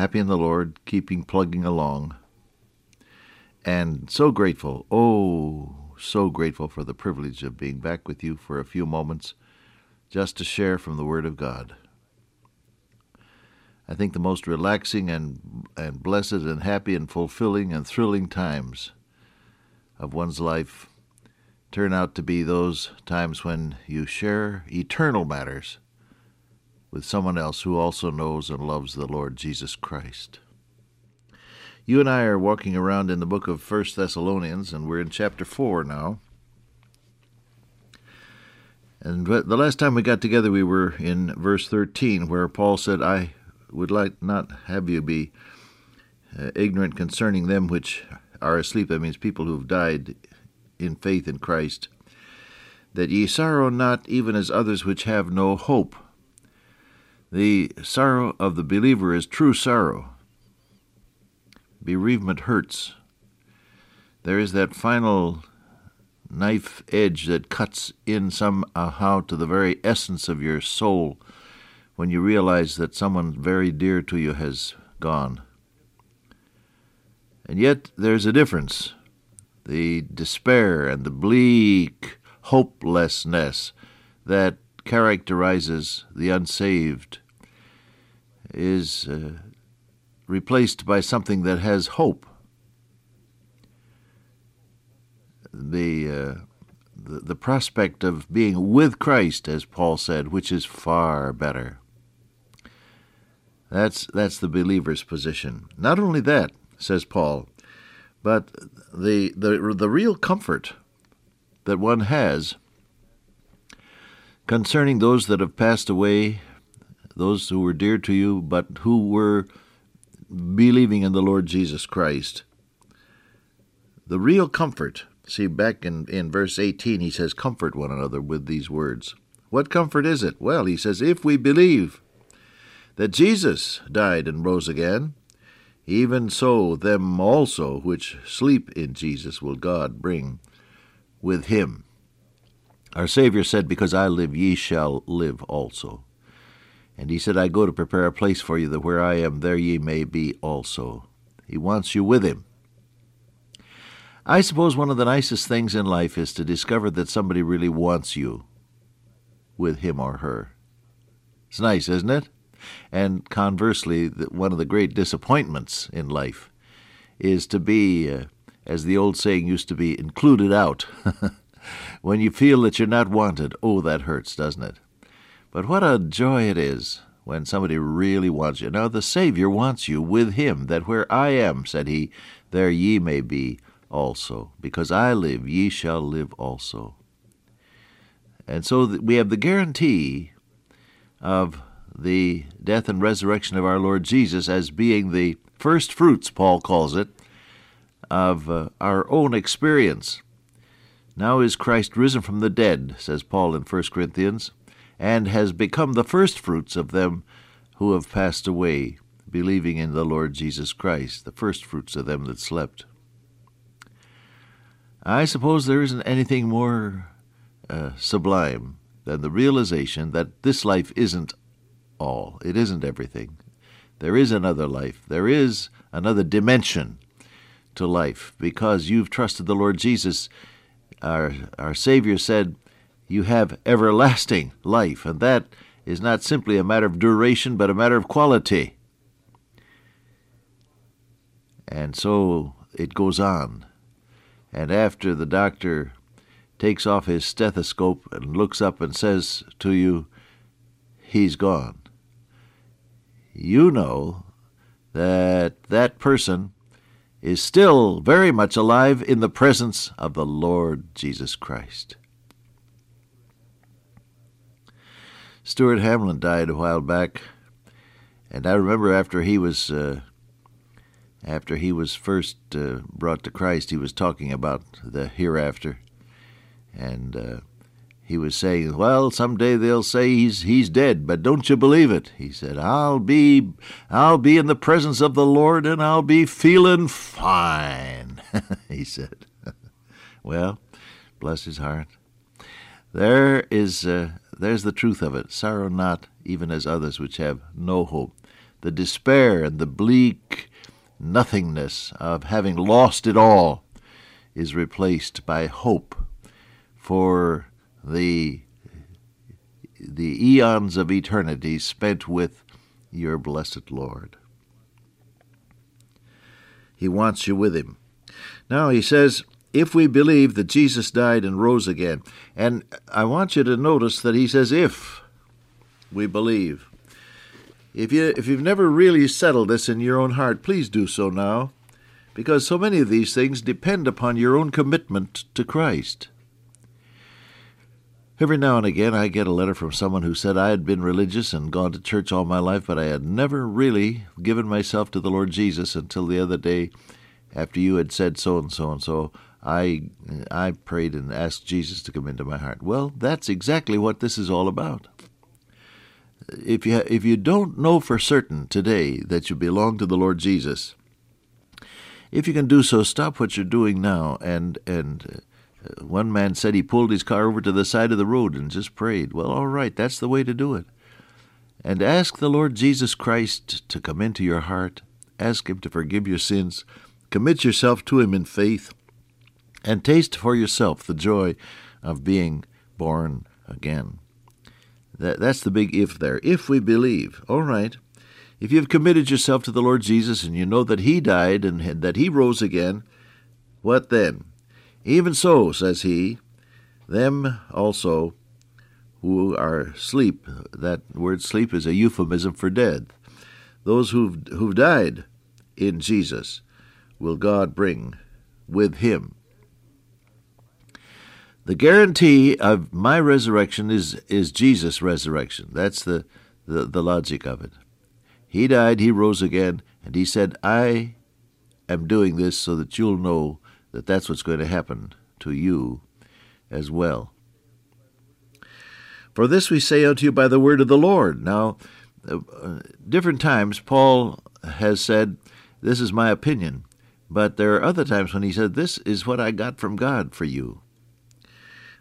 Happy in the Lord, keeping plugging along. And so grateful, oh, so grateful for the privilege of being back with you for a few moments just to share from the Word of God. I think the most relaxing and, and blessed and happy and fulfilling and thrilling times of one's life turn out to be those times when you share eternal matters with someone else who also knows and loves the Lord Jesus Christ. You and I are walking around in the book of First Thessalonians, and we're in chapter 4 now. And the last time we got together, we were in verse 13, where Paul said, I would like not have you be uh, ignorant concerning them which are asleep. That means people who have died in faith in Christ. That ye sorrow not even as others which have no hope. The sorrow of the believer is true sorrow. Bereavement hurts. There is that final knife edge that cuts in somehow to the very essence of your soul when you realize that someone very dear to you has gone. And yet there's a difference. The despair and the bleak hopelessness that characterizes the unsaved is uh, replaced by something that has hope. The, uh, the the prospect of being with Christ, as Paul said, which is far better. That's that's the believer's position. Not only that, says Paul, but the the the real comfort that one has concerning those that have passed away, those who were dear to you, but who were believing in the Lord Jesus Christ. The real comfort, see, back in, in verse 18, he says, Comfort one another with these words. What comfort is it? Well, he says, If we believe that Jesus died and rose again, even so them also which sleep in Jesus will God bring with him. Our Savior said, Because I live, ye shall live also. And he said, I go to prepare a place for you, that where I am, there ye may be also. He wants you with him. I suppose one of the nicest things in life is to discover that somebody really wants you with him or her. It's nice, isn't it? And conversely, one of the great disappointments in life is to be, uh, as the old saying used to be, included out. when you feel that you're not wanted, oh, that hurts, doesn't it? But what a joy it is when somebody really wants you. Now, the Savior wants you with Him, that where I am, said He, there ye may be also. Because I live, ye shall live also. And so we have the guarantee of the death and resurrection of our Lord Jesus as being the first fruits, Paul calls it, of uh, our own experience. Now is Christ risen from the dead, says Paul in 1 Corinthians, and has become the firstfruits of them who have passed away, believing in the Lord Jesus Christ, the firstfruits of them that slept. I suppose there isn't anything more uh, sublime than the realization that this life isn't all, it isn't everything. There is another life, there is another dimension to life because you've trusted the Lord Jesus our, our Savior said, You have everlasting life, and that is not simply a matter of duration, but a matter of quality. And so it goes on. And after the doctor takes off his stethoscope and looks up and says to you, He's gone, you know that that person is still very much alive in the presence of the Lord Jesus Christ. Stuart Hamblen died a while back, and I remember after he was uh, after he was first uh, brought to Christ, he was talking about the hereafter, and uh, he was saying, "Well, someday they'll say he's he's dead, but don't you believe it?" He said, "I'll be I'll be in the presence of the Lord, and I'll be feeling fine." he said, "Well, bless his heart. There is uh, there's the truth of it. Sorrow not, even as others which have no hope. The despair and the bleak nothingness of having lost it all is replaced by hope for the the eons of eternity spent with your blessed Lord. He wants you with him. Now he says, if we believe that Jesus died and rose again, and I want you to notice that he says, if we believe. If you if you've never really settled this in your own heart, please do so now, because so many of these things depend upon your own commitment to Christ. Every now and again, I get a letter from someone who said I had been religious and gone to church all my life, but I had never really given myself to the Lord Jesus until the other day after you had said so and so and so. I I prayed and asked Jesus to come into my heart. Well, that's exactly what this is all about. If you if you don't know for certain today that you belong to the Lord Jesus, if you can do so, stop what you're doing now and and Uh, one man said he pulled his car over to the side of the road and just prayed. Well, all right, that's the way to do it. And ask the Lord Jesus Christ to come into your heart. Ask Him to forgive your sins. Commit yourself to Him in faith. And taste for yourself the joy of being born again. That, that's the big if there. If we believe, all right. If you've committed yourself to the Lord Jesus and you know that He died and that He rose again, what then? Even so, says he, them also who are asleep, that word sleep is a euphemism for death, those who've, who've died in Jesus will God bring with him. The guarantee of my resurrection is, is Jesus' resurrection. That's the, the, the logic of it. He died, he rose again, and he said, I am doing this so that you'll know that that's what's going to happen to you as well. For this we say unto you by the word of the Lord. Now, uh, different times Paul has said, This is my opinion. But there are other times when he said, This is what I got from God for you.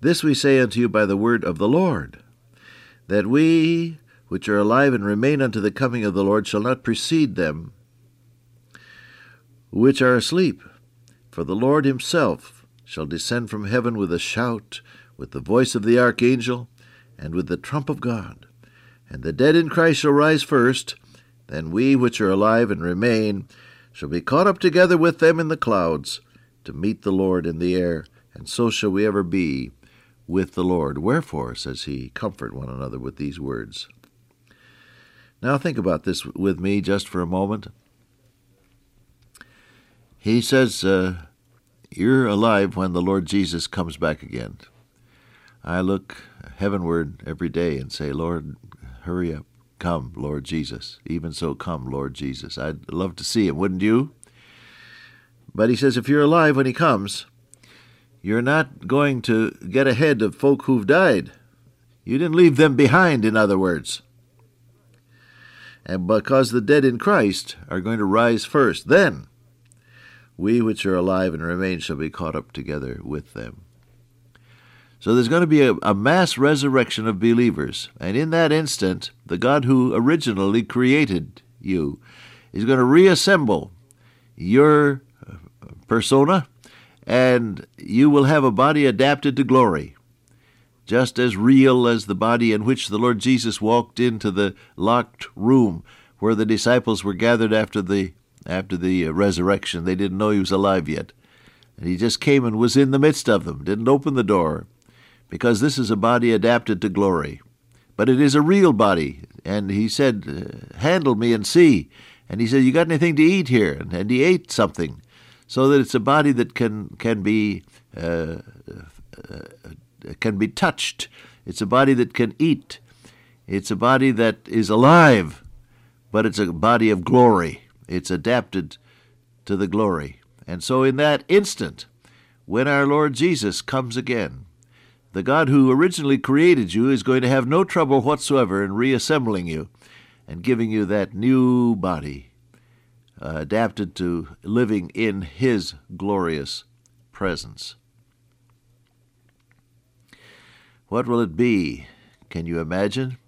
This we say unto you by the word of the Lord, that we which are alive and remain unto the coming of the Lord shall not precede them which are asleep. For the Lord himself shall descend from heaven with a shout, with the voice of the archangel, and with the trump of God. And the dead in Christ shall rise first, then we which are alive and remain shall be caught up together with them in the clouds to meet the Lord in the air, and so shall we ever be with the Lord. Wherefore, says he, comfort one another with these words. Now think about this with me just for a moment. He says, uh, You're alive when the Lord Jesus comes back again. I look heavenward every day and say, Lord, hurry up. Come, Lord Jesus. Even so, come, Lord Jesus. I'd love to see him, wouldn't you? But he says, if you're alive when he comes, you're not going to get ahead of folk who've died. You didn't leave them behind, in other words. And because the dead in Christ are going to rise first, then we which are alive and remain shall be caught up together with them. So there's going to be a, a, mass resurrection of believers. And in that instant, the God who originally created you is going to reassemble your uh, persona, and you will have a body adapted to glory, just as real as the body in which the Lord Jesus walked into the locked room where the disciples were gathered after the after the uh, resurrection. They didn't know he was alive yet. And he just came and was in the midst of them, didn't open the door, because this is a body adapted to glory. But it is a real body. And he said, uh, Handle me and see. And he said, You got anything to eat here? And he ate something. So that it's a body that can, can be uh, uh, can be touched. It's a body that can eat. It's a body that is alive, but it's a body of glory. It's adapted to the glory. And so, in that instant, when our Lord Jesus comes again, the God who originally created you is going to have no trouble whatsoever in reassembling you and giving you that new body uh, adapted to living in His glorious presence. What will it be? Can you imagine?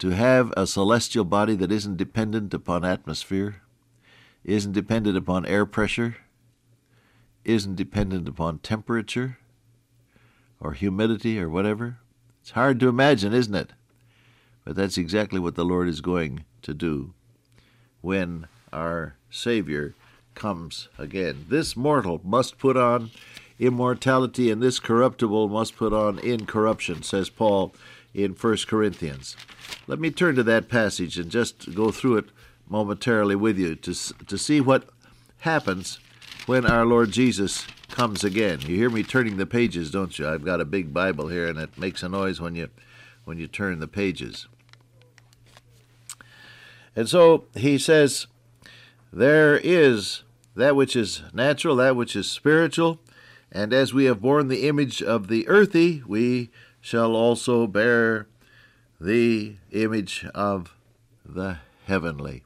To have a celestial body that isn't dependent upon atmosphere, isn't dependent upon air pressure, isn't dependent upon temperature or humidity or whatever. It's hard to imagine, isn't it? But that's exactly what the Lord is going to do when our Savior comes again. This mortal must put on immortality, and this corruptible must put on incorruption, says Paul in 1 Corinthians. Let me turn to that passage and just go through it momentarily with you to, to see what happens when our Lord Jesus comes again. You hear me turning the pages, don't you? I've got a big Bible here and it makes a noise when you when you turn the pages. And so he says there is that which is natural, that which is spiritual, and as we have borne the image of the earthy, we shall also bear the image of the heavenly.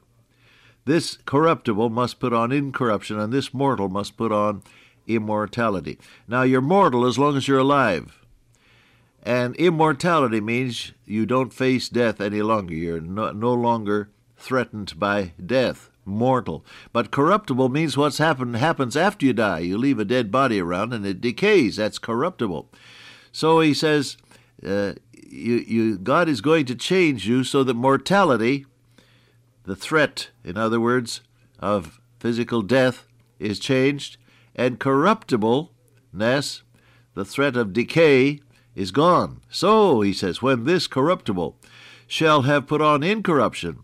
This corruptible must put on incorruption, and this mortal must put on immortality. Now, you're mortal as long as you're alive. And immortality means you don't face death any longer. You're no, no longer threatened by death, mortal. But corruptible means what's happened happens after you die. You leave a dead body around and it decays. That's corruptible. So he says, uh, you, you, God is going to change you so that mortality, the threat, in other words, of physical death, is changed, and corruptibleness, the threat of decay, is gone. So, he says, when this corruptible shall have put on incorruption,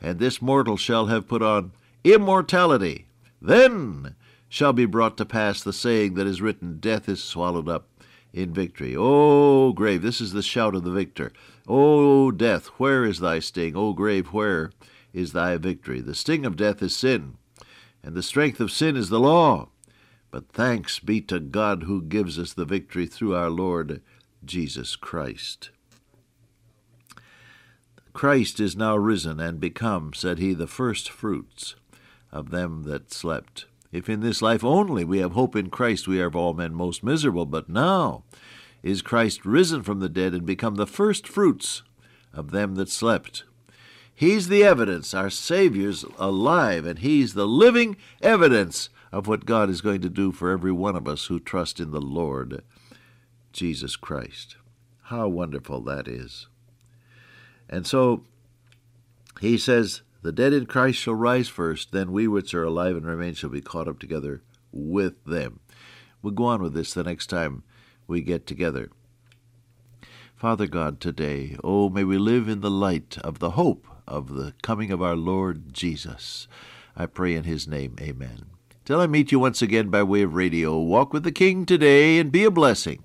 and this mortal shall have put on immortality, then shall be brought to pass the saying that is written, Death is swallowed up in victory. O grave, this is the shout of the victor. O death, where is thy sting? O grave, where is thy victory? The sting of death is sin, and the strength of sin is the law. But thanks be to God who gives us the victory through our Lord Jesus Christ. Christ is now risen and become, said he, the first fruits of them that slept. If in this life only we have hope in Christ, we are of all men most miserable. But now is Christ risen from the dead and become the first fruits of them that slept. He's the evidence. Our Savior's alive, and He's the living evidence of what God is going to do for every one of us who trust in the Lord Jesus Christ. How wonderful that is. And so he says, The dead in Christ shall rise first, then we which are alive and remain shall be caught up together with them. We'll go on with this the next time we get together. Father God, today, oh, may we live in the light of the hope of the coming of our Lord Jesus. I pray in his name, amen. Till I meet you once again by way of radio, walk with the King today and be a blessing.